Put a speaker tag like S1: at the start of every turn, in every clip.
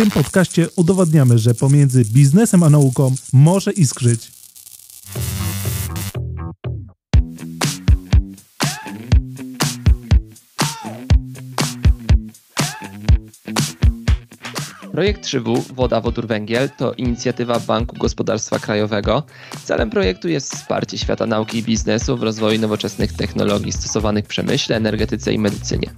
S1: tym podcaście udowadniamy, że pomiędzy biznesem a nauką może iskrzyć.
S2: Projekt 3W Woda, Wodór, Węgiel to inicjatywa Banku Gospodarstwa Krajowego. Celem projektu jest wsparcie świata nauki i biznesu w rozwoju nowoczesnych technologii stosowanych w przemyśle, energetyce i medycynie.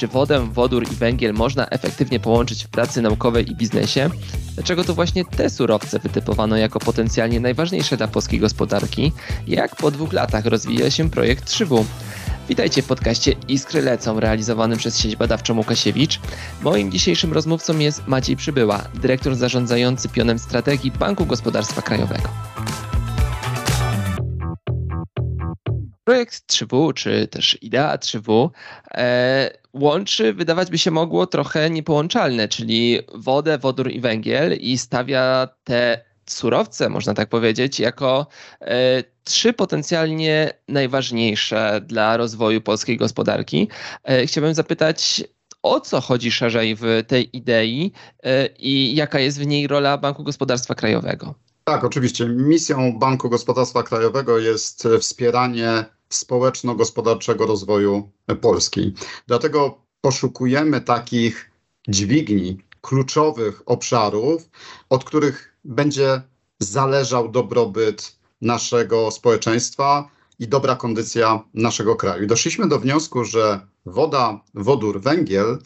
S2: Czy wodę, wodór i węgiel można efektywnie połączyć w pracy naukowej i biznesie? Dlaczego to właśnie te surowce wytypowano jako potencjalnie najważniejsze dla polskiej gospodarki? Jak po dwóch latach rozwija się projekt 3W? Witajcie w podcaście Iskry Lecą, realizowanym przez sieć badawczą Łukasiewicz. Moim dzisiejszym rozmówcą jest Maciej Przybyła, dyrektor zarządzający pionem strategii Banku Gospodarstwa Krajowego. Projekt 3W, czy też idea 3W, e, łączy, wydawać by się mogło, trochę niepołączalne, czyli wodę, wodór i węgiel i stawia te surowce, można tak powiedzieć, jako e, trzy potencjalnie najważniejsze dla rozwoju polskiej gospodarki. E, chciałbym zapytać, o co chodzi szerzej w tej idei e, i jaka jest w niej rola Banku Gospodarstwa Krajowego?
S3: Tak, oczywiście. Misją Banku Gospodarstwa Krajowego jest wspieranie społeczno-gospodarczego rozwoju Polski. Dlatego poszukujemy takich dźwigni, kluczowych obszarów, od których będzie zależał dobrobyt naszego społeczeństwa i dobra kondycja naszego kraju. Doszliśmy do wniosku, że woda, wodór, węgiel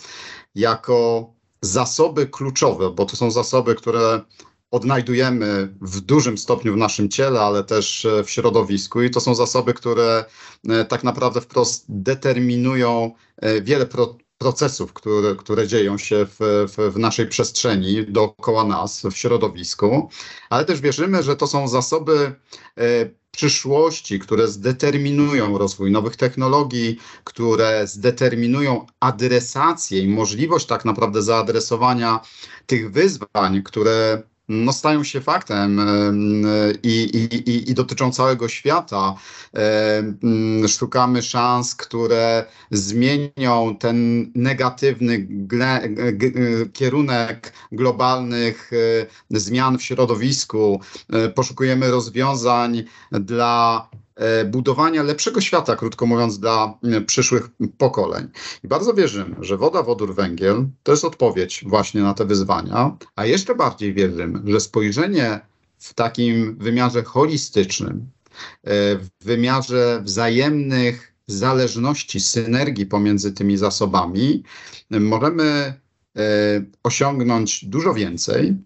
S3: jako zasoby kluczowe, bo to są zasoby, które odnajdujemy w dużym stopniu w naszym ciele, ale też w środowisku, i to są zasoby, które e, tak naprawdę wprost determinują e, wiele pro procesów, które, które dzieją się w, w, w, naszej przestrzeni, dookoła nas, w środowisku, ale też wierzymy, że to są zasoby e, przyszłości, które zdeterminują rozwój nowych technologii, które zdeterminują adresację i możliwość tak naprawdę zaadresowania tych wyzwań, które no, stają się faktem i, i, i, i dotyczą całego świata. Szukamy szans, które zmienią ten negatywny kierunek globalnych e, zmian w środowisku. E, poszukujemy rozwiązań dla budowania lepszego świata, krótko mówiąc, dla e, przyszłych pokoleń. I bardzo wierzymy, że woda, wodór, węgiel to jest odpowiedź właśnie na te wyzwania, a jeszcze bardziej wierzymy, że spojrzenie w takim wymiarze holistycznym, e, w wymiarze wzajemnych zależności, synergii pomiędzy tymi zasobami, możemy osiągnąć dużo więcej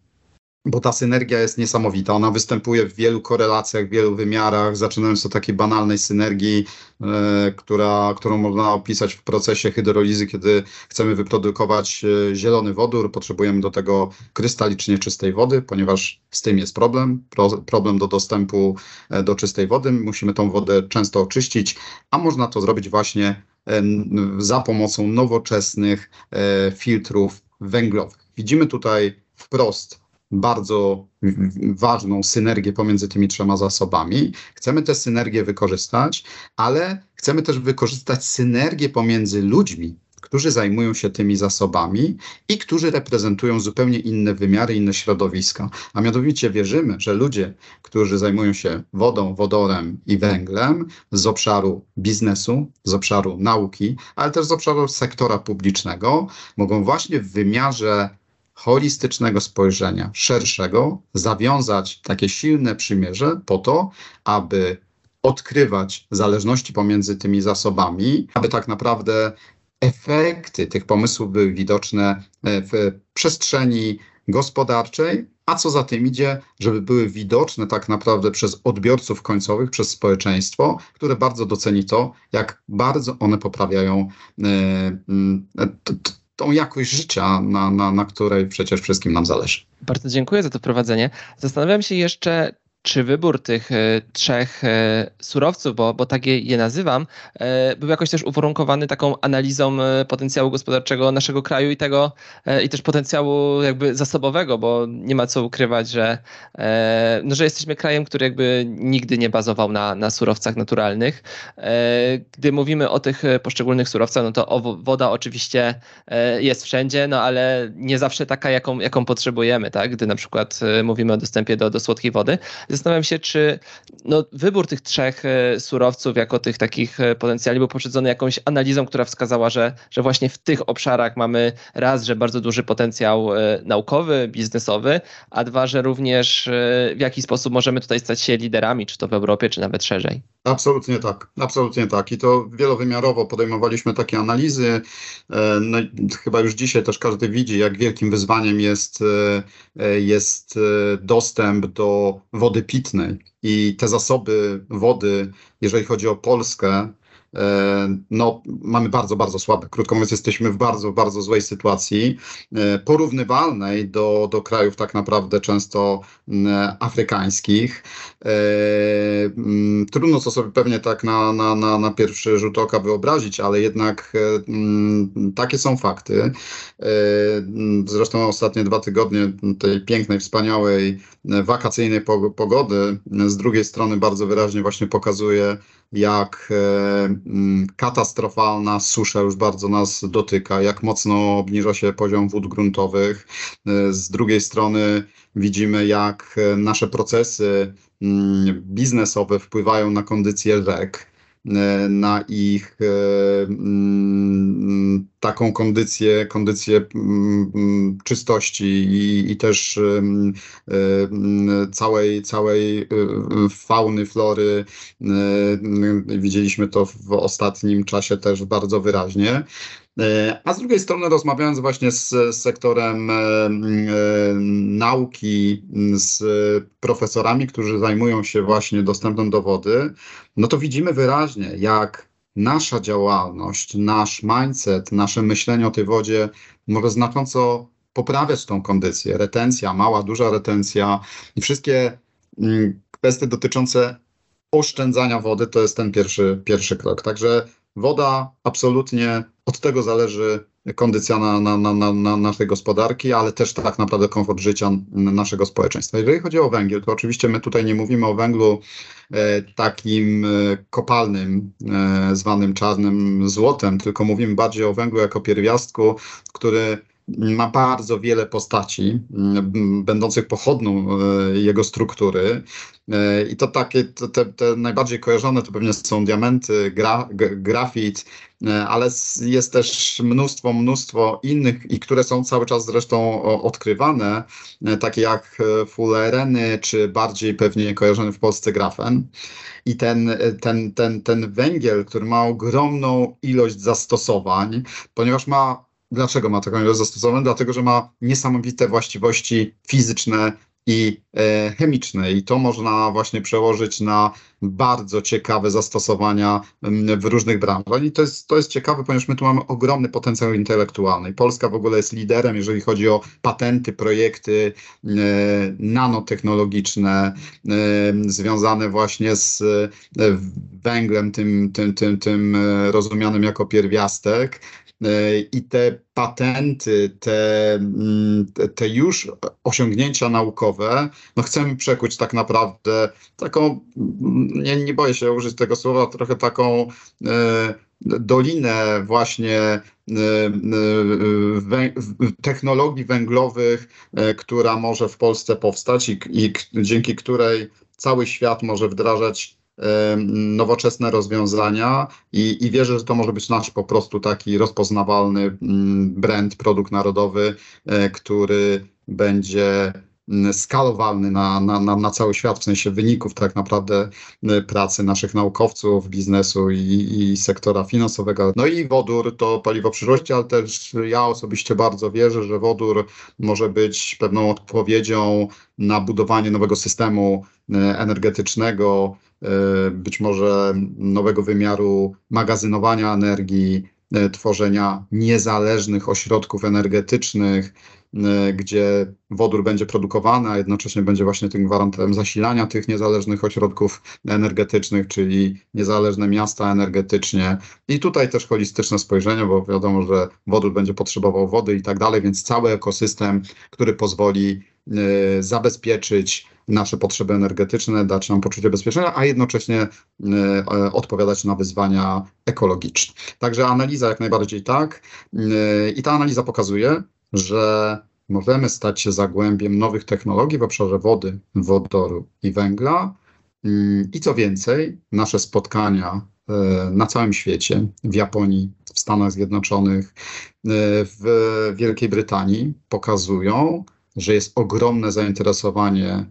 S3: bo ta synergia jest niesamowita. Ona występuje w wielu korelacjach, w wielu wymiarach, zaczynając od takiej banalnej synergii, e, która, którą można opisać w procesie hydrolizy, kiedy chcemy wyprodukować e, zielony wodór, potrzebujemy do tego krystalicznie czystej wody, ponieważ z tym jest problem, pro, problem do dostępu e, do czystej wody. Musimy tą wodę często oczyścić, a można to zrobić właśnie za pomocą nowoczesnych filtrów węglowych. Widzimy tutaj wprost bardzo ważną synergię pomiędzy tymi trzema zasobami. Chcemy tę synergię wykorzystać, ale chcemy też wykorzystać synergię pomiędzy ludźmi, którzy zajmują się tymi zasobami i którzy reprezentują zupełnie inne wymiary, inne środowiska. A mianowicie wierzymy, że ludzie, którzy zajmują się wodą, wodorem i węglem z obszaru biznesu, z obszaru nauki, ale też z obszaru sektora publicznego, mogą właśnie w wymiarze holistycznego spojrzenia, szerszego, zawiązać takie silne przymierze po to, aby odkrywać zależności pomiędzy tymi zasobami, aby tak naprawdę efekty tych pomysłów były widoczne e, w przestrzeni gospodarczej, a co za tym idzie, żeby były widoczne tak naprawdę przez odbiorców końcowych, przez społeczeństwo, które bardzo doceni to, jak bardzo one poprawiają e, tą jakość życia, na, na, na której przecież wszystkim nam zależy.
S2: Bardzo dziękuję za to prowadzenie. Zastanawiam się jeszcze, czy wybór tych e, trzech e, surowców, bo, bo tak je, nazywam, e, był jakoś też uwarunkowany taką analizą potencjału gospodarczego naszego kraju i tego, i też potencjału jakby zasobowego, bo nie ma co ukrywać, że, no, że jesteśmy krajem, który jakby nigdy nie bazował na, na surowcach naturalnych. Gdy mówimy o tych poszczególnych surowcach, no to woda oczywiście jest wszędzie, no ale nie zawsze taka, jaką, jaką potrzebujemy, tak? Gdy na przykład mówimy o dostępie do, do słodkiej wody. Zastanawiam się, czy no, wybór tych trzech e, surowców jako tych takich e, potencjali był poprzedzony jakąś analizą, która wskazała, że, że właśnie w tych obszarach mamy raz, że bardzo duży potencjał e, naukowy, biznesowy, a dwa, że również w jaki sposób możemy tutaj stać się liderami, czy to w Europie, czy nawet szerzej.
S3: Absolutnie tak, absolutnie tak. I to wielowymiarowo podejmowaliśmy takie analizy. No, chyba już dzisiaj też każdy widzi, jak wielkim wyzwaniem jest, jest dostęp do wody pitnej. I te zasoby wody, jeżeli chodzi o Polskę, no, mamy bardzo, bardzo słabe. Krótko mówiąc, jesteśmy w bardzo, bardzo złej sytuacji, e, porównywalnej do, do krajów tak naprawdę często afrykańskich. E, trudno to sobie pewnie tak na, na, na, na pierwszy rzut oka wyobrazić, ale jednak takie są fakty. Zresztą ostatnie dwa tygodnie tej pięknej, wspaniałej, wakacyjnej pogody z drugiej strony bardzo wyraźnie właśnie pokazuje, jak e, mm, katastrofalna susza już bardzo nas dotyka, jak mocno obniża się poziom wód gruntowych. E, z drugiej strony widzimy, jak e, nasze procesy mm, biznesowe wpływają na kondycję rzek. E, na ich e, mm, taką kondycję, kondycję mm, czystości i, i też e, całej, całej fauny, flory. Widzieliśmy to w ostatnim czasie też bardzo wyraźnie. E, a z drugiej strony, rozmawiając właśnie z, z sektorem e, e, nauki, z profesorami, którzy zajmują się właśnie dostępem do wody, no to widzimy wyraźnie, jak nasza działalność, nasz mindset, nasze myślenie o tej wodzie może znacząco poprawiać tą kondycję. Retencja, mała, duża retencja i wszystkie kwestie dotyczące oszczędzania wody to jest ten pierwszy, pierwszy krok. Także woda absolutnie od tego zależy kondycja na, na, na, na, naszej gospodarki, ale też tak naprawdę komfort życia naszego społeczeństwa. Jeżeli chodzi o węgiel, to oczywiście my tutaj nie mówimy o węglu e, takim e, kopalnym, e, zwanym czarnym złotem, tylko mówimy bardziej o węglu jako pierwiastku, który ma bardzo wiele postaci, będących pochodną jego struktury. I to takie, te, te najbardziej kojarzone to pewnie są diamenty, gra, grafit, E, ale jest też mnóstwo, mnóstwo innych i które są cały czas zresztą odkrywane, e, takie jak e, fulereny, czy bardziej pewnie kojarzony w Polsce grafen. I ten, ten, ten, ten węgiel, który ma ogromną ilość zastosowań, ponieważ ma Dlaczego ma taką ilość zastosowań? Dlatego, że ma niesamowite właściwości fizyczne, i e, chemiczne. I to można właśnie przełożyć na bardzo ciekawe zastosowania w różnych branżach. I to jest, to jest ciekawe, ponieważ my tu mamy ogromny potencjał intelektualny. Polska w ogóle jest liderem, jeżeli chodzi o patenty, projekty e, nanotechnologiczne e, związane właśnie z węglem, tym, tym, tym, tym rozumianym jako pierwiastek. E, i te patenty, te, mm, te już osiągnięcia naukowe, no chcemy przekuć tak naprawdę taką, nie, nie boję się użyć tego słowa, trochę taką e, dolinę właśnie e, technologii węglowych, która może w Polsce powstać i, i dzięki której cały świat może wdrażać nowoczesne rozwiązania i, i wierzę, że to może być nasz po prostu taki rozpoznawalny mm, brand, produkt narodowy, e, który będzie mm, skalowalny na, na, na, na cały świat, w sensie wyników tak naprawdę e, pracy naszych naukowców, biznesu i, i sektora finansowego. No i wodór to paliwo przyszłości, ale też ja osobiście bardzo wierzę, że wodór może być pewną odpowiedzią na budowanie nowego systemu e, energetycznego, być może nowego wymiaru magazynowania energii, tworzenia niezależnych ośrodków energetycznych, E, gdzie wodór będzie produkowany, a jednocześnie będzie właśnie tym gwarantem zasilania tych niezależnych ośrodków energetycznych, czyli niezależne miasta energetycznie. I tutaj też holistyczne spojrzenie, bo wiadomo, że wodór będzie potrzebował wody i tak dalej, więc cały ekosystem, który pozwoli zabezpieczyć nasze potrzeby energetyczne, dać nam poczucie bezpieczeństwa, a jednocześnie y, odpowiadać na wyzwania ekologiczne. Także analiza jak najbardziej tak. Y, I ta analiza pokazuje, że możemy stać się zagłębiem nowych technologii w obszarze wody, wodoru i węgla. Mm, I co więcej, nasze spotkania e, na całym świecie, w Japonii, w Stanach Zjednoczonych, e, w Wielkiej Brytanii pokazują, że jest ogromne zainteresowanie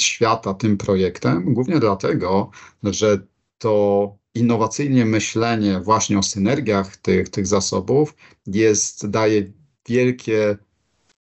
S3: świata tym projektem, głównie dlatego, że to innowacyjnie myślenie właśnie o synergiach tych, tych zasobów jest, daje wielkie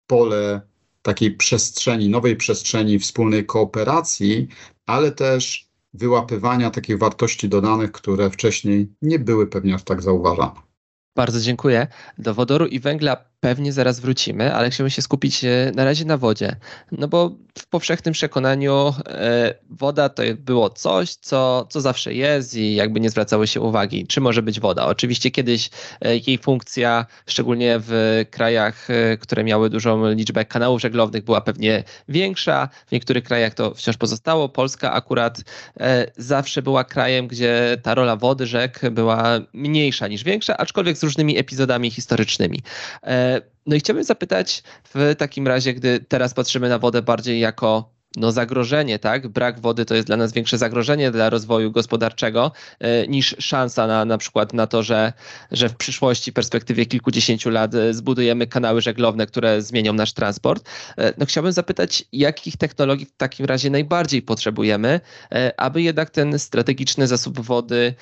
S3: pole takiej przestrzeni, nowej przestrzeni wspólnej kooperacji, ale też wyłapywania takich wartości dodanych, które wcześniej nie były pewnie aż tak zauważane.
S2: Bardzo dziękuję. Do wodoru i węgla pewnie zaraz wrócimy, ale chciałbym się skupić e, na razie na wodzie. No bo w powszechnym przekonaniu e, woda to było coś, co, co zawsze jest i jakby nie zwracało się uwagi, czy może być woda. Oczywiście kiedyś e, jej funkcja, szczególnie w krajach, które miały dużą liczbę kanałów żeglownych, była pewnie większa. W niektórych krajach to wciąż pozostało. Polska akurat zawsze była krajem, gdzie ta rola wody, rzek była mniejsza niż większa, aczkolwiek z różnymi epizodami historycznymi. No i chciałbym zapytać w takim razie, gdy teraz patrzymy na wodę bardziej jako no, zagrożenie, tak? Brak wody to jest dla nas większe zagrożenie dla rozwoju gospodarczego e, niż szansa na, na przykład na to, że, że w przyszłości, perspektywie kilkudziesięciu lat e, zbudujemy kanały żeglowne, które zmienią nasz transport. E, no, chciałbym zapytać, jakich technologii w takim razie najbardziej potrzebujemy, aby jednak ten strategiczny zasób wody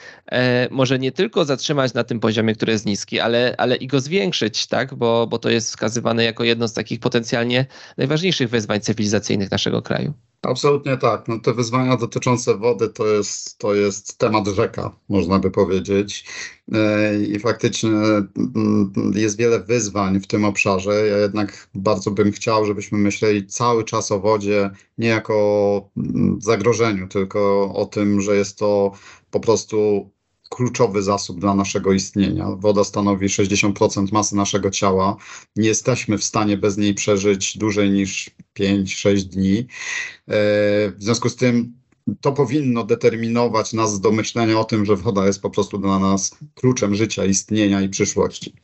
S2: może nie tylko zatrzymać na tym poziomie, który jest niski, ale, ale i go zwiększyć, tak? Bo, bo to jest wskazywane jako jedno z takich potencjalnie najważniejszych wyzwań cywilizacyjnych naszego kraju kraju.
S3: Absolutnie tak. No, te wyzwania dotyczące wody to jest, to jest temat rzeka, można by powiedzieć. E, I faktycznie mm, jest wiele wyzwań w tym obszarze. Ja jednak bardzo bym chciał, żebyśmy myśleli cały czas o wodzie nie jako mm, zagrożeniu, tylko o tym, że jest to po prostu kluczowy zasób dla naszego istnienia. Woda stanowi 60% masy naszego ciała. Nie jesteśmy w stanie bez niej przeżyć dłużej niż 5-6 dni. E, w związku z tym to powinno determinować nas do myślenia o tym, że woda jest po prostu dla nas kluczem życia, istnienia i przyszłości.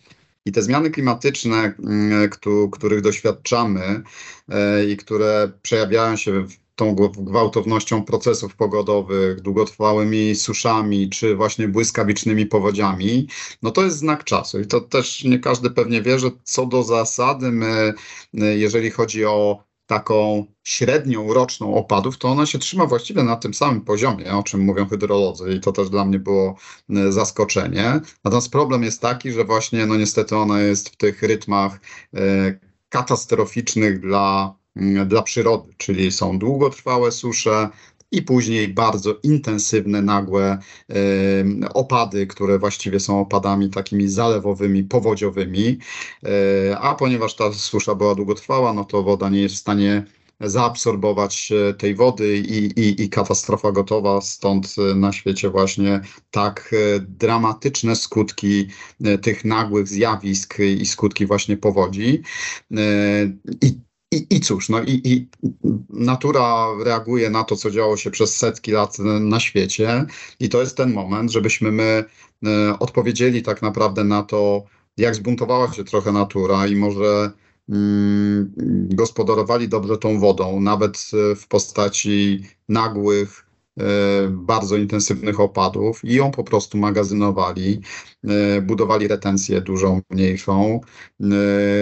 S3: I te zmiany klimatyczne, mm, których doświadczamy e, i które przejawiają się w tą gwałtownością procesów pogodowych, długotrwałymi suszami, czy właśnie błyskawicznymi powodziami, no to jest znak czasu. I to też nie każdy pewnie wie, że co do zasady my, jeżeli chodzi o taką średnią roczną opadów, to ona się trzyma właściwie na tym samym poziomie, o czym mówią hydrolodzy i to też dla mnie było zaskoczenie. Natomiast problem jest taki, że właśnie no niestety ona jest w tych rytmach e, katastroficznych dla dla przyrody, czyli są długotrwałe susze, i później bardzo intensywne, nagłe y, opady, które właściwie są opadami takimi zalewowymi, powodziowymi. Y, a ponieważ ta susza była długotrwała, no to woda nie jest w stanie zaabsorbować tej wody i, i, i katastrofa gotowa. Stąd na świecie właśnie tak dramatyczne skutki tych nagłych zjawisk i skutki właśnie powodzi. I i, I cóż, no i, i natura reaguje na to, co działo się przez setki lat na świecie, i to jest ten moment, żebyśmy my e, odpowiedzieli tak naprawdę na to, jak zbuntowała się trochę natura i może mm, gospodarowali dobrze tą wodą, nawet w postaci nagłych, e, bardzo intensywnych opadów i ją po prostu magazynowali, e, budowali retencję dużą, mniejszą,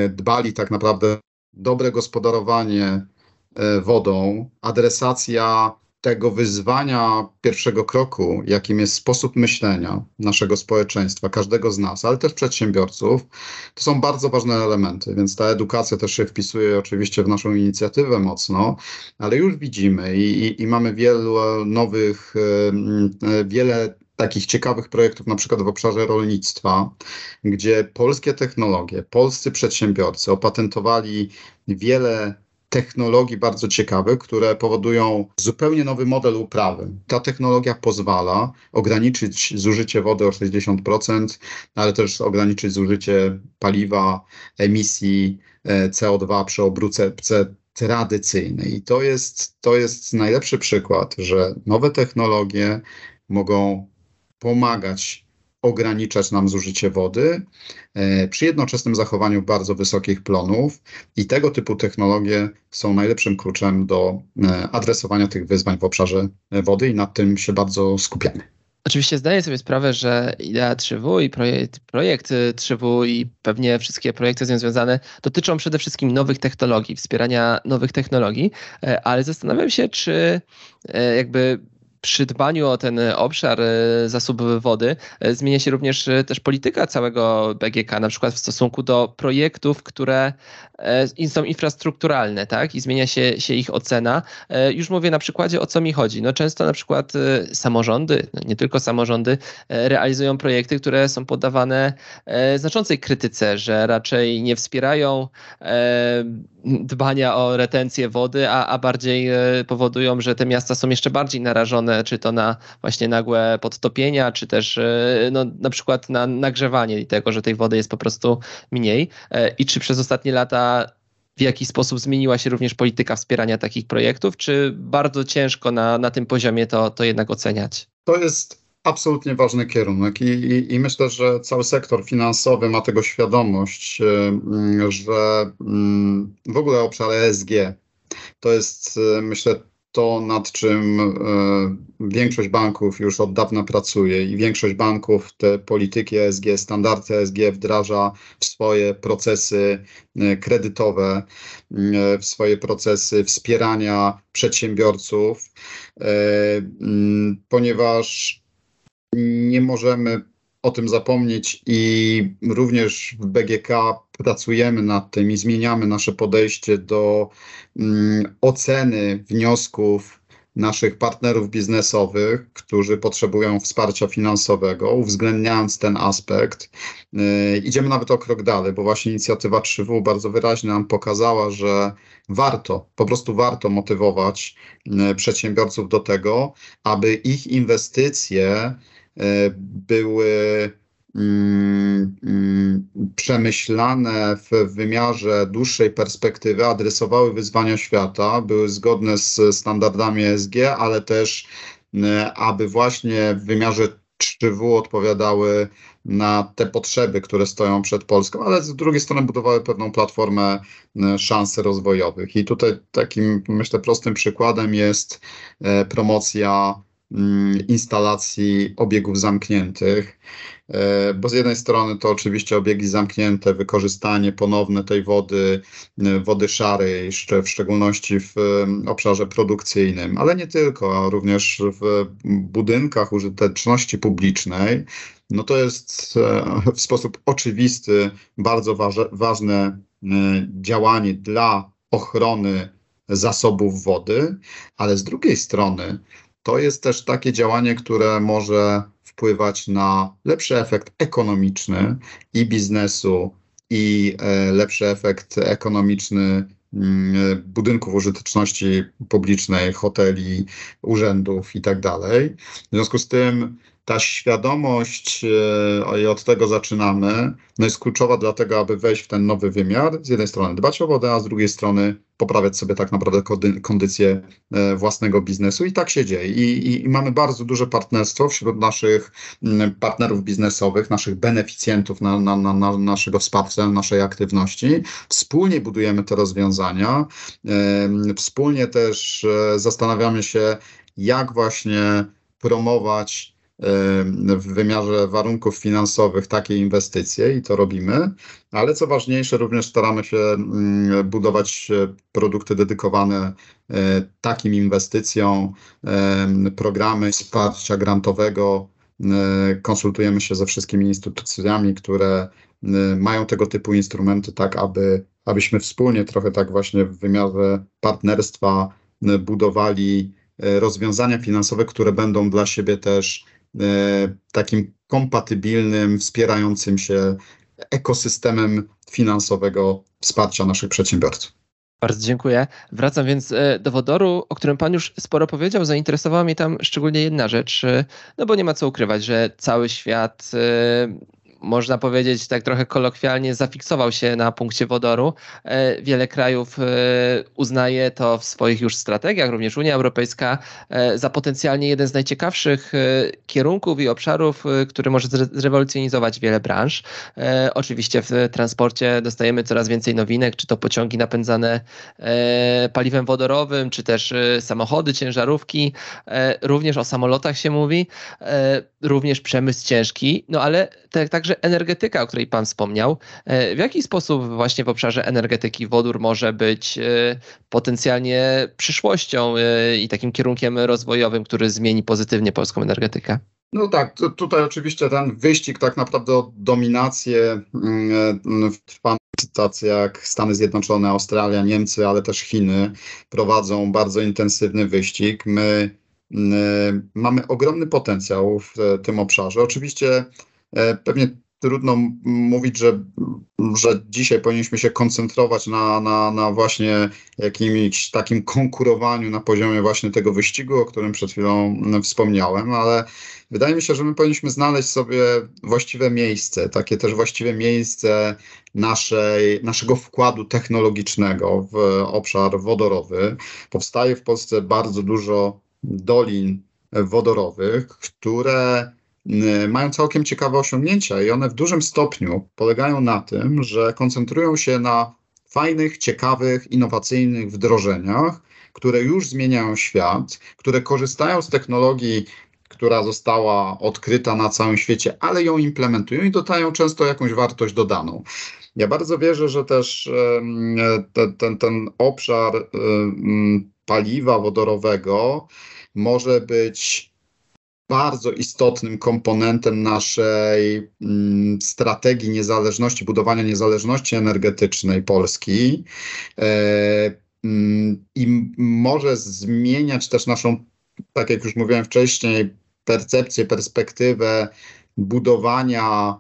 S3: dbali tak naprawdę dobre gospodarowanie e, wodą, adresacja tego wyzwania pierwszego kroku, jakim jest sposób myślenia naszego społeczeństwa, każdego z nas, ale też przedsiębiorców, to są bardzo ważne elementy. Więc ta edukacja też się wpisuje oczywiście w naszą inicjatywę mocno, ale już widzimy i, i, i mamy nowych, e, wiele takich ciekawych projektów, na przykład w obszarze rolnictwa, gdzie polskie technologie, polscy przedsiębiorcy opatentowali wiele technologii bardzo ciekawych, które powodują zupełnie nowy model uprawy. Ta technologia pozwala ograniczyć zużycie wody o 60%, ale też ograniczyć zużycie paliwa, emisji e, CO2 przy obróbce tradycyjnej. I to jest, to jest najlepszy przykład, że nowe technologie mogą pomagać ograniczać nam zużycie wody e, przy jednoczesnym zachowaniu bardzo wysokich plonów i tego typu technologie są najlepszym kluczem do e, adresowania tych wyzwań w obszarze wody i nad tym się bardzo skupiamy.
S2: Oczywiście zdaję sobie sprawę, że idea 3W i projekt, projekt 3W i pewnie wszystkie projekty z nią związane dotyczą przede wszystkim nowych technologii, wspierania nowych technologii, e, ale zastanawiam się, czy jakby przy dbaniu o ten obszar e, zasobów wody e, zmienia się również e, też polityka całego BGK, na przykład w stosunku do projektów, które są infrastrukturalne, tak? I zmienia się, się ich ocena. Już mówię na przykładzie, o co mi chodzi. No często na przykład samorządy, no nie tylko samorządy, realizują projekty, które są poddawane znaczącej krytyce, że raczej nie wspierają dbania o retencję wody, a, a bardziej powodują, że te miasta są jeszcze bardziej narażone czy to na właśnie nagłe podtopienia, czy też e, no, na przykład na nagrzewanie tego, że tej wody jest po prostu mniej. E, I czy przez ostatnie lata w jaki sposób zmieniła się również polityka wspierania takich projektów, czy bardzo ciężko na, na tym poziomie to, to jednak oceniać?
S3: To jest absolutnie ważny kierunek I, i, i, myślę, że cały sektor finansowy ma tego świadomość, e, że mm, w ogóle obszar ESG to jest, myślę, to, nad czym e, większość banków już od dawna pracuje i większość banków te polityki ESG, standardy ESG wdraża w swoje procesy e, kredytowe, e, w swoje procesy wspierania przedsiębiorców, ponieważ nie możemy o tym zapomnieć i również w BGK pracujemy nad tym i zmieniamy nasze podejście do mm, oceny wniosków naszych partnerów biznesowych, którzy potrzebują wsparcia finansowego, uwzględniając ten aspekt. Yy, idziemy nawet o krok dalej, bo właśnie inicjatywa 3W bardzo wyraźnie nam pokazała, że warto, po prostu warto motywować yy, przedsiębiorców do tego, aby ich inwestycje były Mm, mm, przemyślane w wymiarze dłuższej perspektywy, adresowały wyzwania świata, były zgodne z standardami ESG, ale też e, aby właśnie w wymiarze 3W odpowiadały na te potrzeby, które stoją przed Polską, ale z drugiej strony budowały pewną platformę e, szans rozwojowych. I tutaj takim, myślę, prostym przykładem jest e, promocja mm, instalacji obiegów zamkniętych. E, bo z jednej strony to oczywiście obiegi zamknięte, wykorzystanie ponowne tej wody, e, wody szarej, w szczególności w obszarze produkcyjnym, ale nie tylko, również w budynkach użyteczności publicznej, no to jest e, w sposób oczywisty bardzo ważne działanie dla ochrony zasobów wody, ale z drugiej strony to jest też takie działanie, które może wpływać na lepszy efekt ekonomiczny i biznesu, i e, lepszy efekt ekonomiczny mm, budynków użyteczności publicznej, hoteli, urzędów itd. Tak w związku z tym ta świadomość, e, i od tego zaczynamy, no jest kluczowa dlatego, aby wejść w ten nowy wymiar. Z jednej strony dbać o wodę, a z drugiej strony poprawiać sobie tak naprawdę kondycję e, własnego biznesu i tak się dzieje. I, i, I, mamy bardzo duże partnerstwo wśród naszych partnerów biznesowych, naszych beneficjentów na, na, na, na naszego wsparcia, naszej aktywności. Wspólnie budujemy te rozwiązania, wspólnie też e, zastanawiamy się, jak właśnie promować w wymiarze warunków finansowych takie inwestycje i to robimy, ale co ważniejsze, również staramy się mm, budować e, produkty dedykowane e, takim inwestycjom, programy wsparcia grantowego. E, konsultujemy się ze wszystkimi instytucjami, które mają tego typu instrumenty, tak aby, abyśmy wspólnie trochę tak właśnie w wymiarze partnerstwa budowali rozwiązania finansowe, które będą dla siebie też takim kompatybilnym, wspierającym się ekosystemem finansowego wsparcia naszych przedsiębiorców.
S2: Bardzo dziękuję. Wracam więc e, do wodoru, o którym Pan już sporo powiedział. Zainteresowała mnie tam szczególnie jedna rzecz, e, no bo nie ma co ukrywać, że cały świat e, można powiedzieć tak trochę kolokwialnie, zafiksował się na punkcie wodoru. E, wiele krajów e, uznaje to w swoich już strategiach, również Unia Europejska, e, za potencjalnie jeden z najciekawszych kierunków i obszarów, który może zrewolucjonizować wiele branż. Oczywiście w transporcie dostajemy coraz więcej nowinek, czy to pociągi napędzane paliwem wodorowym, czy też samochody, ciężarówki. Również o samolotach się mówi, również przemysł ciężki, no ale tak, także energetyka, o której Pan wspomniał. E, w jaki sposób właśnie w obszarze energetyki wodór może być e, potencjalnie przyszłością e, i takim kierunkiem rozwojowym, który zmieni pozytywnie polską energetykę?
S3: No tak, tutaj oczywiście ten wyścig tak naprawdę o dominację mm, trwa tacy jak Stany Zjednoczone, Australia, Niemcy, ale też Chiny prowadzą bardzo intensywny wyścig. My mm, mamy ogromny potencjał w tym obszarze. Oczywiście pewnie trudno mówić, że, że dzisiaj powinniśmy się koncentrować na, na, na właśnie jakimś takim konkurowaniu na poziomie właśnie tego wyścigu, o którym przed chwilą wspomniałem, ale wydaje mi się, że my powinniśmy znaleźć sobie właściwe miejsce, takie też właściwe miejsce naszej, naszego wkładu technologicznego w obszar wodorowy. Powstaje w Polsce bardzo dużo dolin wodorowych, które Y, mają całkiem ciekawe osiągnięcia i one w dużym stopniu polegają na tym, że koncentrują się na fajnych, ciekawych, innowacyjnych wdrożeniach, które już zmieniają świat, które korzystają z technologii, która została odkryta na całym świecie, ale ją implementują i dodają często jakąś wartość dodaną. Ja bardzo wierzę, że też ten, ten, ten obszar paliwa wodorowego może być bardzo istotnym komponentem naszej mm, strategii niezależności, budowania niezależności energetycznej Polski. E, mm, i może zmieniać też naszą, tak jak już mówiłem wcześniej, percepcję, perspektywę budowania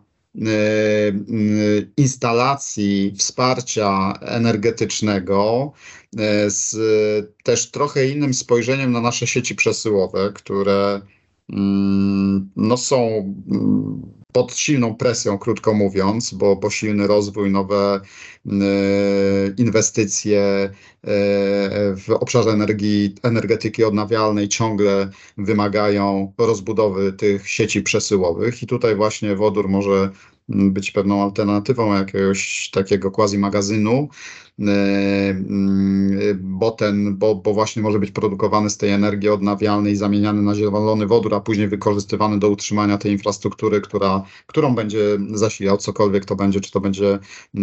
S3: instalacji wsparcia energetycznego e, z też trochę innym spojrzeniem na nasze sieci przesyłowe, które Mm, no są mm, pod silną presją, krótko mówiąc, bo, bo silny rozwój, nowe y, inwestycje y, w obszarze energii, energetyki odnawialnej ciągle wymagają rozbudowy tych sieci przesyłowych. I tutaj właśnie wodór może być pewną alternatywą jakiegoś takiego quasi magazynu, E, mm, bo, ten, bo, bo właśnie może być produkowany z tej energii odnawialnej, zamieniany na zielony wodór, a później wykorzystywany do utrzymania tej infrastruktury, która, którą będzie zasilał cokolwiek to będzie, czy to będzie e,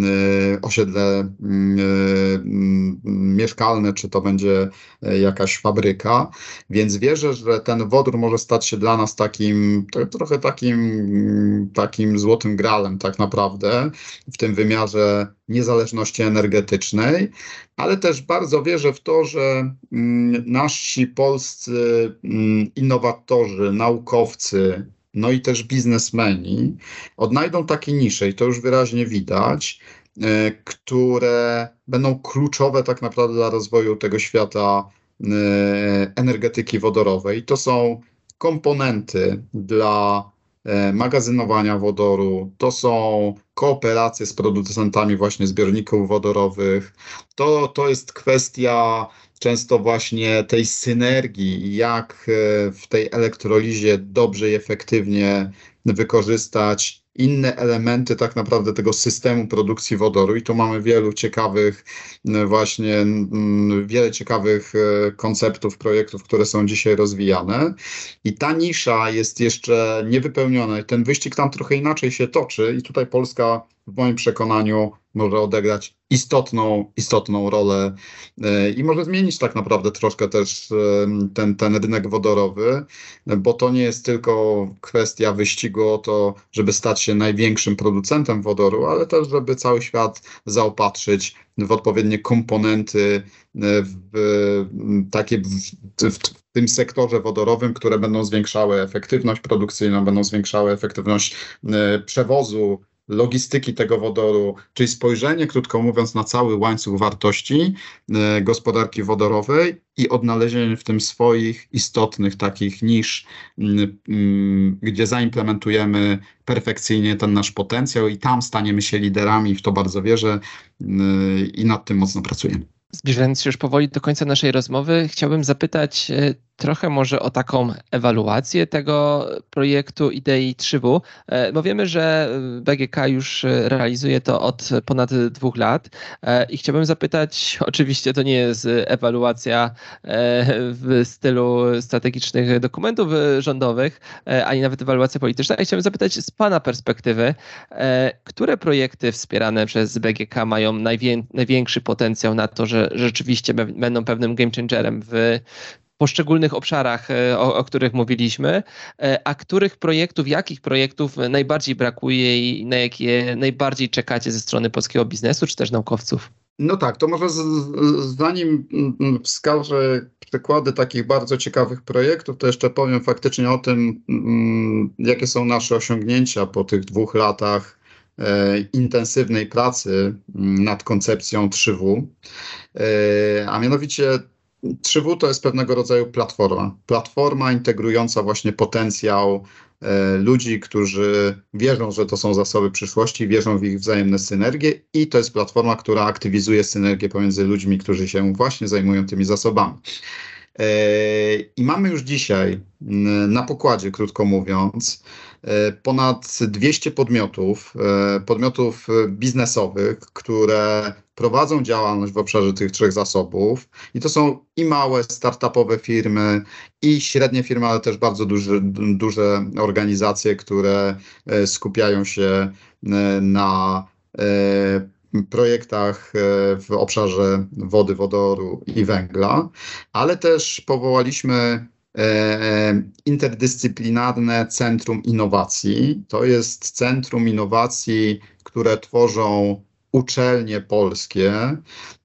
S3: osiedle mm, e, mm, mieszkalne, czy to będzie jakaś fabryka. Więc wierzę, że ten wodór może stać się dla nas takim, trochę takim, takim złotym tak naprawdę w tym wymiarze niezależności energetycznej, ale też bardzo wierzę w to, że mm, nasi polscy mm, innowatorzy, naukowcy, no i też biznesmeni odnajdą takie nisze, i to już wyraźnie widać, e, które będą kluczowe tak naprawdę dla rozwoju tego świata e, energetyki wodorowej. To są komponenty dla magazynowania wodoru, to są kooperacje z producentami właśnie zbiorników wodorowych. To, to jest kwestia często właśnie tej synergii, jak e, w tej elektrolizie dobrze i efektywnie wykorzystać inne elementy tak naprawdę tego systemu produkcji wodoru. I tu mamy wielu ciekawych właśnie, wiele ciekawych e, konceptów, projektów, które są dzisiaj rozwijane. I ta nisza jest jeszcze niewypełniona. Ten wyścig tam trochę inaczej się toczy. I tutaj Polska w moim przekonaniu może odegrać istotną, istotną rolę e, i może zmienić tak naprawdę troszkę też e, ten, ten rynek wodorowy, bo to nie jest tylko kwestia wyścigu o to, żeby stać się największym producentem wodoru, ale też, żeby cały świat zaopatrzyć w odpowiednie komponenty e, w, takie w, w, w tym sektorze wodorowym, które będą zwiększały efektywność produkcyjną, będą zwiększały efektywność przewozu logistyki tego wodoru, czyli spojrzenie, krótko mówiąc, na cały łańcuch wartości e, gospodarki wodorowej i odnalezienie w tym swoich istotnych takich nisz, gdzie zaimplementujemy perfekcyjnie ten nasz potencjał i tam staniemy się liderami, w to bardzo wierzę i nad tym mocno pracujemy.
S2: Zbliżając się już powoli do końca naszej rozmowy, chciałbym zapytać e, trochę może o taką ewaluację tego projektu idei 3W, e, bo wiemy, że BGK już realizuje to od ponad dwóch lat e, i chciałbym zapytać, oczywiście to nie jest ewaluacja w stylu strategicznych dokumentów rządowych, ani nawet ewaluacja polityczna, ale chciałbym zapytać z Pana perspektywy, które projekty wspierane przez BGK mają największy potencjał na to, że rzeczywiście będą pewnym game changerem w poszczególnych obszarach, e, o, o, których mówiliśmy, e, a których projektów, jakich projektów najbardziej brakuje i na jakie najbardziej czekacie ze strony polskiego biznesu czy też naukowców?
S3: No tak, to może z, zanim mm, wskażę przykłady takich bardzo ciekawych projektów, to jeszcze powiem faktycznie o tym, mm, jakie są nasze osiągnięcia po tych dwóch latach e, intensywnej pracy mm, nad koncepcją 3W. E, a mianowicie 3W to jest pewnego rodzaju platforma. Platforma integrująca właśnie potencjał e, ludzi, którzy wierzą, że to są zasoby przyszłości, wierzą w ich wzajemne synergie i to jest platforma, która aktywizuje synergię pomiędzy ludźmi, którzy się właśnie zajmują tymi zasobami. E, I mamy już dzisiaj na pokładzie, krótko mówiąc, ponad 200 podmiotów, podmiotów biznesowych, które prowadzą działalność w obszarze tych trzech zasobów. I to są i małe startupowe firmy, i średnie firmy, ale też bardzo duże, duże organizacje, które e, skupiają się e, na e, projektach w obszarze wody, wodoru i węgla, ale też powołaliśmy interdyscyplinarne Centrum Innowacji. To jest centrum innowacji, które tworzą uczelnie polskie,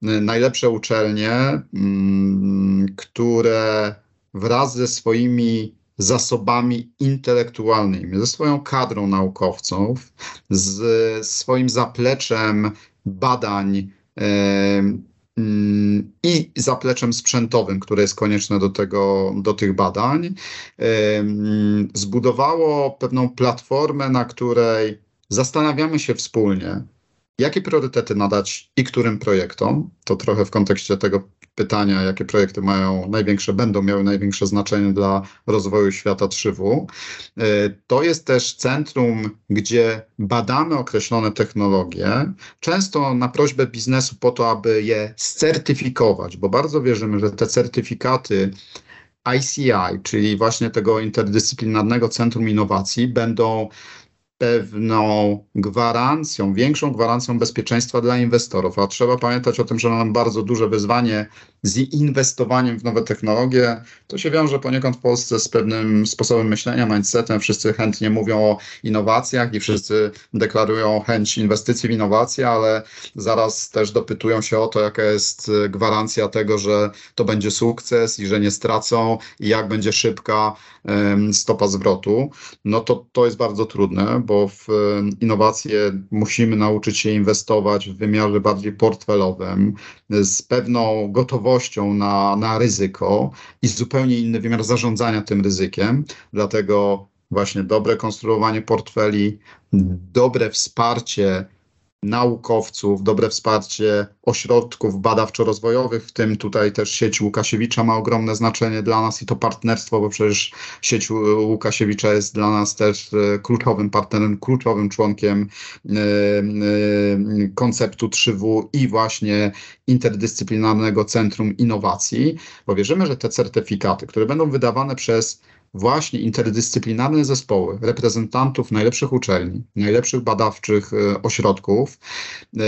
S3: najlepsze uczelnie, mm, które wraz ze swoimi zasobami intelektualnymi, ze swoją kadrą naukowców, z swoim zapleczem badań mm, i zapleczem sprzętowym, które jest konieczne do, tego, do tych badań, zbudowało pewną platformę, na której zastanawiamy się wspólnie, Jakie priorytety nadać i którym projektom? To trochę w kontekście tego pytania, jakie projekty mają największe, będą miały największe znaczenie dla rozwoju świata 3W. E, to jest też centrum, gdzie badamy określone technologie, często na prośbę biznesu po to, aby je certyfikować, bo bardzo wierzymy, że te certyfikaty ICI, czyli właśnie tego interdyscyplinarnego centrum innowacji, będą pewną gwarancją, większą gwarancją bezpieczeństwa dla inwestorów. A trzeba pamiętać o tym, że mamy bardzo duże wyzwanie z inwestowaniem w nowe technologie. To się wiąże poniekąd w Polsce z pewnym sposobem myślenia, mindsetem. Wszyscy chętnie mówią o innowacjach i wszyscy deklarują chęć inwestycji w innowacje, ale zaraz też dopytują się o to, jaka jest gwarancja tego, że to będzie sukces i że nie stracą i jak będzie szybka stopa zwrotu. No to to jest bardzo trudne, bo w innowacje musimy nauczyć się inwestować w wymiarze bardziej portfelowym, z pewną gotowością na, na ryzyko i zupełnie inny wymiar zarządzania tym ryzykiem. Dlatego właśnie dobre konstruowanie portfeli, dobre wsparcie naukowców, dobre wsparcie ośrodków badawczo-rozwojowych, w tym tutaj też sieć Łukasiewicza ma ogromne znaczenie dla nas i to partnerstwo, bo przecież sieć Łukasiewicza jest dla nas też e, kluczowym partnerem, kluczowym członkiem e, e, konceptu 3W i właśnie interdyscyplinarnego Centrum Innowacji, bo wierzymy, że te certyfikaty, które będą wydawane przez właśnie interdyscyplinarne zespoły reprezentantów najlepszych uczelni, najlepszych badawczych e, ośrodków, e,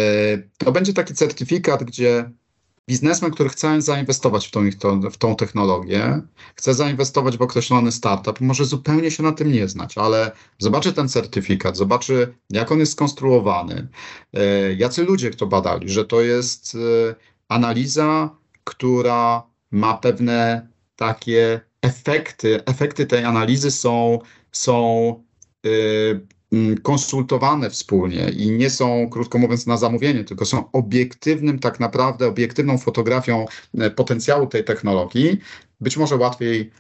S3: to będzie taki certyfikat, gdzie biznesmen, który chce zainwestować w tą, w tą technologię, chce zainwestować w określony startup, może zupełnie się na tym nie znać, ale zobaczy ten certyfikat, zobaczy, jak on jest skonstruowany, e, jacy ludzie to badali, że to jest analiza, która ma pewne takie efekty, efekty tej analizy są, są yy, konsultowane wspólnie i nie są, krótko mówiąc, na zamówienie, tylko są obiektywnym, tak naprawdę obiektywną fotografią y, potencjału tej technologii, być może łatwiej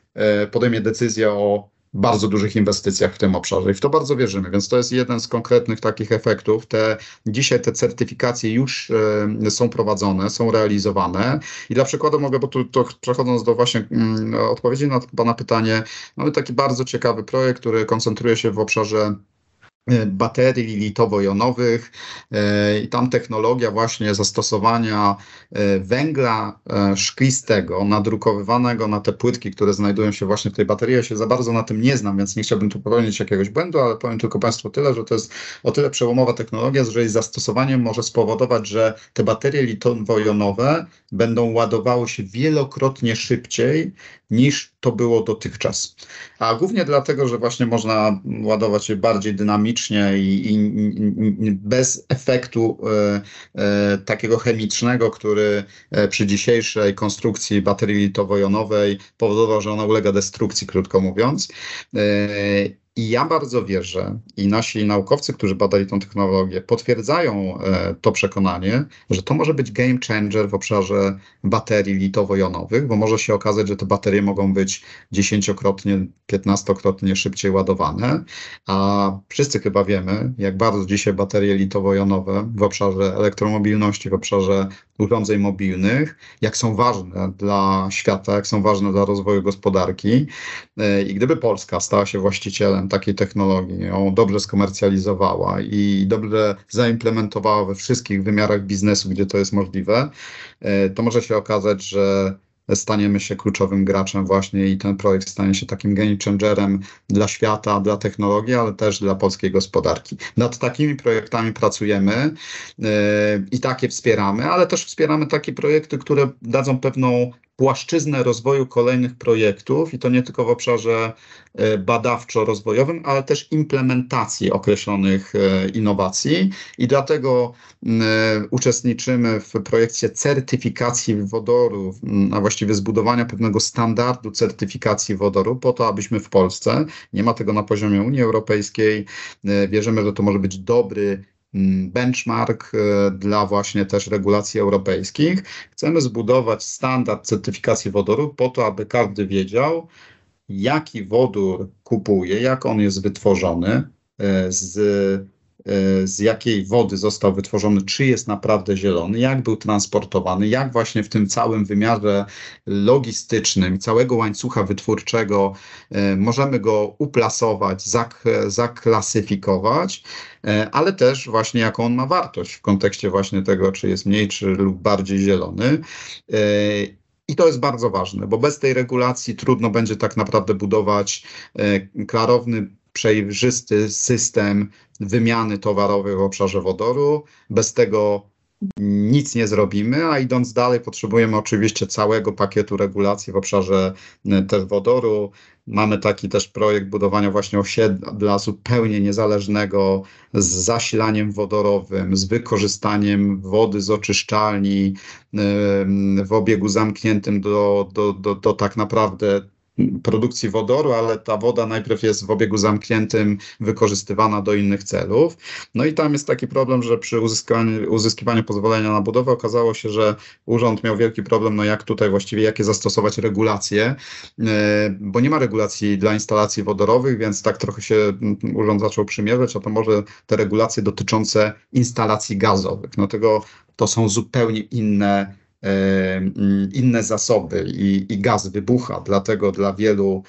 S3: y, podejmie decyzję o bardzo dużych inwestycjach w tym obszarze i w to bardzo wierzymy, więc to jest jeden z konkretnych takich efektów. Te, dzisiaj te certyfikacje już e, są prowadzone, są realizowane i dla przykładu mogę, bo tu to przechodząc do właśnie mm, odpowiedzi na Pana pytanie, mamy taki bardzo ciekawy projekt, który koncentruje się w obszarze baterii litowo-jonowych e, i tam technologia właśnie zastosowania e, węgla szklistego nadrukowywanego na te płytki, które znajdują się właśnie w tej baterii. Ja się za bardzo na tym nie znam, więc nie chciałbym tu popełnić jakiegoś błędu, ale powiem tylko Państwu tyle, że to jest o tyle przełomowa technologia, że jej zastosowanie może spowodować, że te baterie litowo-jonowe będą ładowały się wielokrotnie szybciej niż to było dotychczas. A głównie dlatego, że właśnie można ładować je bardziej dynamicznie i, i, i bez efektu e, e, takiego chemicznego, który e, przy dzisiejszej konstrukcji baterii litowo-jonowej powodował, że ona ulega destrukcji, krótko mówiąc. E, i ja bardzo wierzę, i nasi naukowcy, którzy badali tą technologię, potwierdzają e, to przekonanie, że to może być game changer w obszarze baterii litowo-jonowych, bo może się okazać, że te baterie mogą być dziesięciokrotnie, piętnastokrotnie szybciej ładowane. A wszyscy chyba wiemy, jak bardzo dzisiaj baterie litowo-jonowe w obszarze elektromobilności, w obszarze urządzeń mobilnych, jak są ważne dla świata, jak są ważne dla rozwoju gospodarki. E, I gdyby Polska stała się właścicielem takiej technologii, ją dobrze skomercjalizowała i dobrze zaimplementowała we wszystkich wymiarach biznesu, gdzie to jest możliwe, e, to może się okazać, że staniemy się kluczowym graczem właśnie i ten projekt stanie się takim game changerem dla świata, dla technologii, ale też dla polskiej gospodarki. Nad takimi projektami pracujemy yy, i takie wspieramy, ale też wspieramy takie projekty, które dadzą pewną płaszczyznę rozwoju kolejnych projektów i to nie tylko w obszarze e, badawczo-rozwojowym, ale też implementacji określonych e, innowacji. I dlatego e, uczestniczymy w projekcie certyfikacji wodoru, a właściwie zbudowania pewnego standardu certyfikacji wodoru po to, abyśmy w Polsce, nie ma tego na poziomie Unii Europejskiej, wierzymy, że to może być dobry benchmark e, dla właśnie też regulacji europejskich. Chcemy zbudować standard certyfikacji wodoru po to, aby każdy wiedział, jaki wodór kupuje, jak on jest wytworzony, e, z z jakiej wody został wytworzony, czy jest naprawdę zielony, jak był transportowany, jak właśnie w tym całym wymiarze logistycznym, całego łańcucha wytwórczego e, możemy go uplasować, zak zaklasyfikować, e, ale też właśnie jaką on ma wartość w kontekście właśnie tego, czy jest mniej, czy lub bardziej zielony. I to jest bardzo ważne, bo bez tej regulacji trudno będzie tak naprawdę budować klarowny przejrzysty system wymiany towarowej w obszarze wodoru. Bez tego nic nie zrobimy, a idąc dalej, potrzebujemy oczywiście całego pakietu regulacji w obszarze e, też wodoru. Mamy taki też projekt budowania właśnie osiedla zupełnie niezależnego z zasilaniem wodorowym, z wykorzystaniem wody z oczyszczalni e, w obiegu zamkniętym do, do, do, do tak naprawdę produkcji wodoru, ale ta woda najpierw jest w obiegu zamkniętym wykorzystywana do innych celów. No i tam jest taki problem, że przy uzyskiwaniu, uzyskiwaniu pozwolenia na budowę okazało się, że urząd miał wielki problem, no jak tutaj właściwie, jakie zastosować regulacje, e, bo nie ma regulacji dla instalacji wodorowych, więc tak trochę się mm, urząd zaczął przymierzać, a to może te regulacje dotyczące instalacji gazowych. No tego to są zupełnie inne inne zasoby i, i gaz wybucha, dlatego dla wielu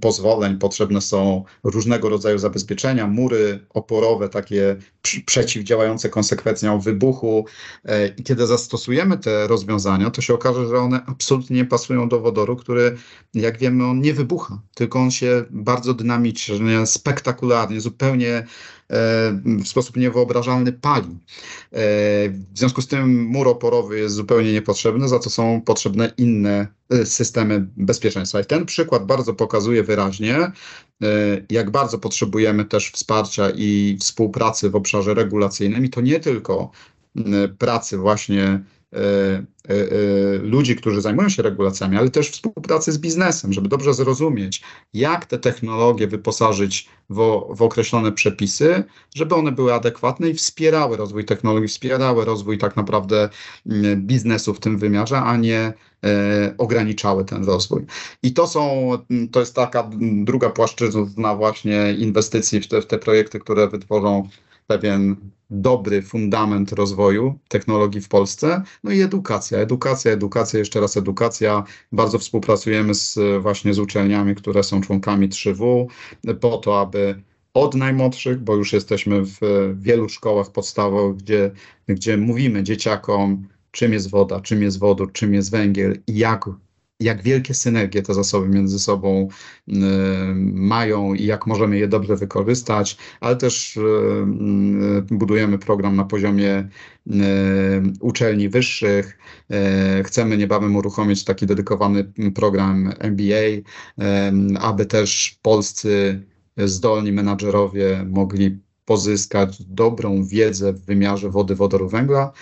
S3: pozwoleń potrzebne są różnego rodzaju zabezpieczenia, mury oporowe, takie przeciwdziałające konsekwencjom wybuchu. I kiedy zastosujemy te rozwiązania, to się okaże, że one absolutnie nie pasują do wodoru, który, jak wiemy, on nie wybucha, tylko on się bardzo dynamicznie, spektakularnie, zupełnie E, w sposób niewyobrażalny pali. E, w związku z tym mur oporowy jest zupełnie niepotrzebny, za co są potrzebne inne e, systemy bezpieczeństwa. I ten przykład bardzo pokazuje wyraźnie, jak bardzo potrzebujemy też wsparcia i współpracy w obszarze regulacyjnym i to nie tylko pracy właśnie E, e, e, ludzi, którzy zajmują się regulacjami, ale też współpracy z biznesem, żeby dobrze zrozumieć, jak te technologie wyposażyć w, w określone przepisy, żeby one były adekwatne i wspierały rozwój technologii, wspierały rozwój tak naprawdę mm, biznesu w tym wymiarze, a nie ograniczały ten rozwój. I to są, mm, to jest taka druga płaszczyzna właśnie inwestycji w te, w te projekty, które wytworzą pewien dobry fundament rozwoju technologii w Polsce. No i edukacja, edukacja, edukacja, jeszcze raz edukacja. Bardzo współpracujemy z, właśnie z uczelniami, które są członkami 3W, po to, aby od najmłodszych, bo już jesteśmy w wielu szkołach podstawowych, gdzie, gdzie mówimy dzieciakom, czym jest woda, czym jest wodór, czym jest węgiel i jak jak wielkie synergie te zasoby między sobą y, mają i jak możemy je dobrze wykorzystać, ale też y, y, budujemy program na poziomie uczelni wyższych. Chcemy niebawem uruchomić taki dedykowany program MBA, aby też polscy zdolni menadżerowie mogli pozyskać dobrą wiedzę w wymiarze wody, wodoru, węgla,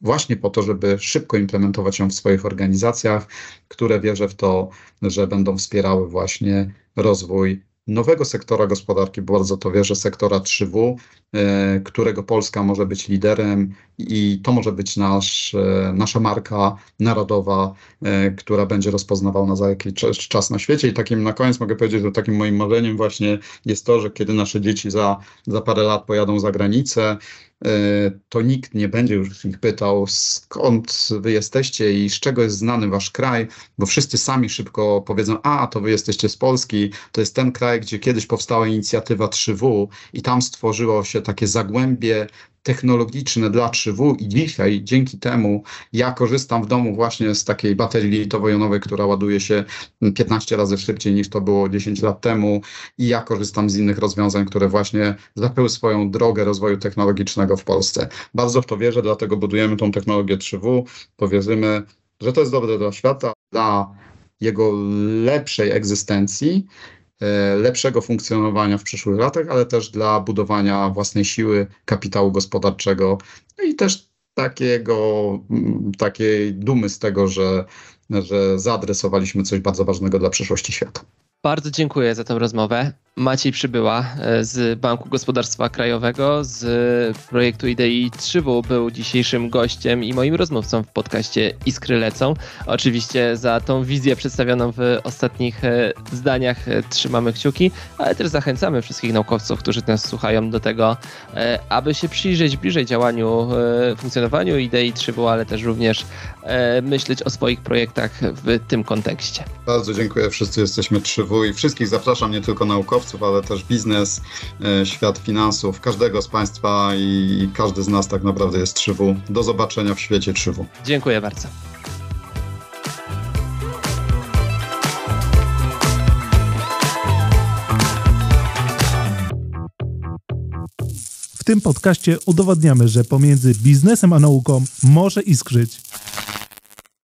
S3: właśnie po to, żeby szybko implementować ją w swoich organizacjach, które wierzę w to, że będą wspierały właśnie rozwój nowego sektora gospodarki, bardzo to wierzę, sektora 3W, e, którego Polska może być liderem i to może być nasz, e, nasza marka narodowa, e, która będzie rozpoznawalna za jakiś czas na świecie. I takim na koniec mogę powiedzieć, że takim moim marzeniem właśnie jest to, że kiedy nasze dzieci za, za parę lat pojadą za granicę, to nikt nie będzie już ich pytał, skąd wy jesteście i z czego jest znany wasz kraj, bo wszyscy sami szybko powiedzą, a to wy jesteście z Polski, to jest ten kraj, gdzie kiedyś powstała inicjatywa 3W i tam stworzyło się takie zagłębie technologiczne dla 3W i dzisiaj dzięki temu ja korzystam w domu właśnie z takiej baterii litowo-jonowej, która ładuje się 15 razy szybciej niż to było 10 lat temu i ja korzystam z innych rozwiązań, które właśnie zaczęły swoją drogę rozwoju technologicznego w Polsce. Bardzo w to wierzę, dlatego budujemy tą technologię 3W, powierzymy, że to jest dobre dla świata, dla jego lepszej egzystencji, lepszego funkcjonowania w przyszłych latach, ale też dla budowania własnej siły, kapitału gospodarczego no i też takiego, takiej dumy z tego, że, że zaadresowaliśmy coś bardzo ważnego dla przyszłości świata.
S2: Bardzo dziękuję za tę rozmowę. Maciej Przybyła e, z Banku Gospodarstwa Krajowego, z projektu IDEI 3W był dzisiejszym gościem i moim rozmówcą w podcaście Iskry Lecą. Oczywiście za tą wizję przedstawioną w ostatnich e, zdaniach e, trzymamy kciuki, ale też zachęcamy wszystkich naukowców, którzy nas słuchają do tego, aby się przyjrzeć bliżej działaniu, funkcjonowaniu IDEI 3W, ale też również myśleć o swoich projektach w tym kontekście.
S3: Bardzo dziękuję. Wszyscy jesteśmy 3W i wszystkich zapraszam, nie tylko naukowców, naukowców, ale też biznes, e, świat finansów, każdego z Państwa i każdy z nas tak naprawdę jest 3W. Do zobaczenia w świecie 3W.
S2: Dziękuję bardzo.
S1: Tym podcaście udowadniamy, że pomiędzy biznesem a nauką może iskrzyć.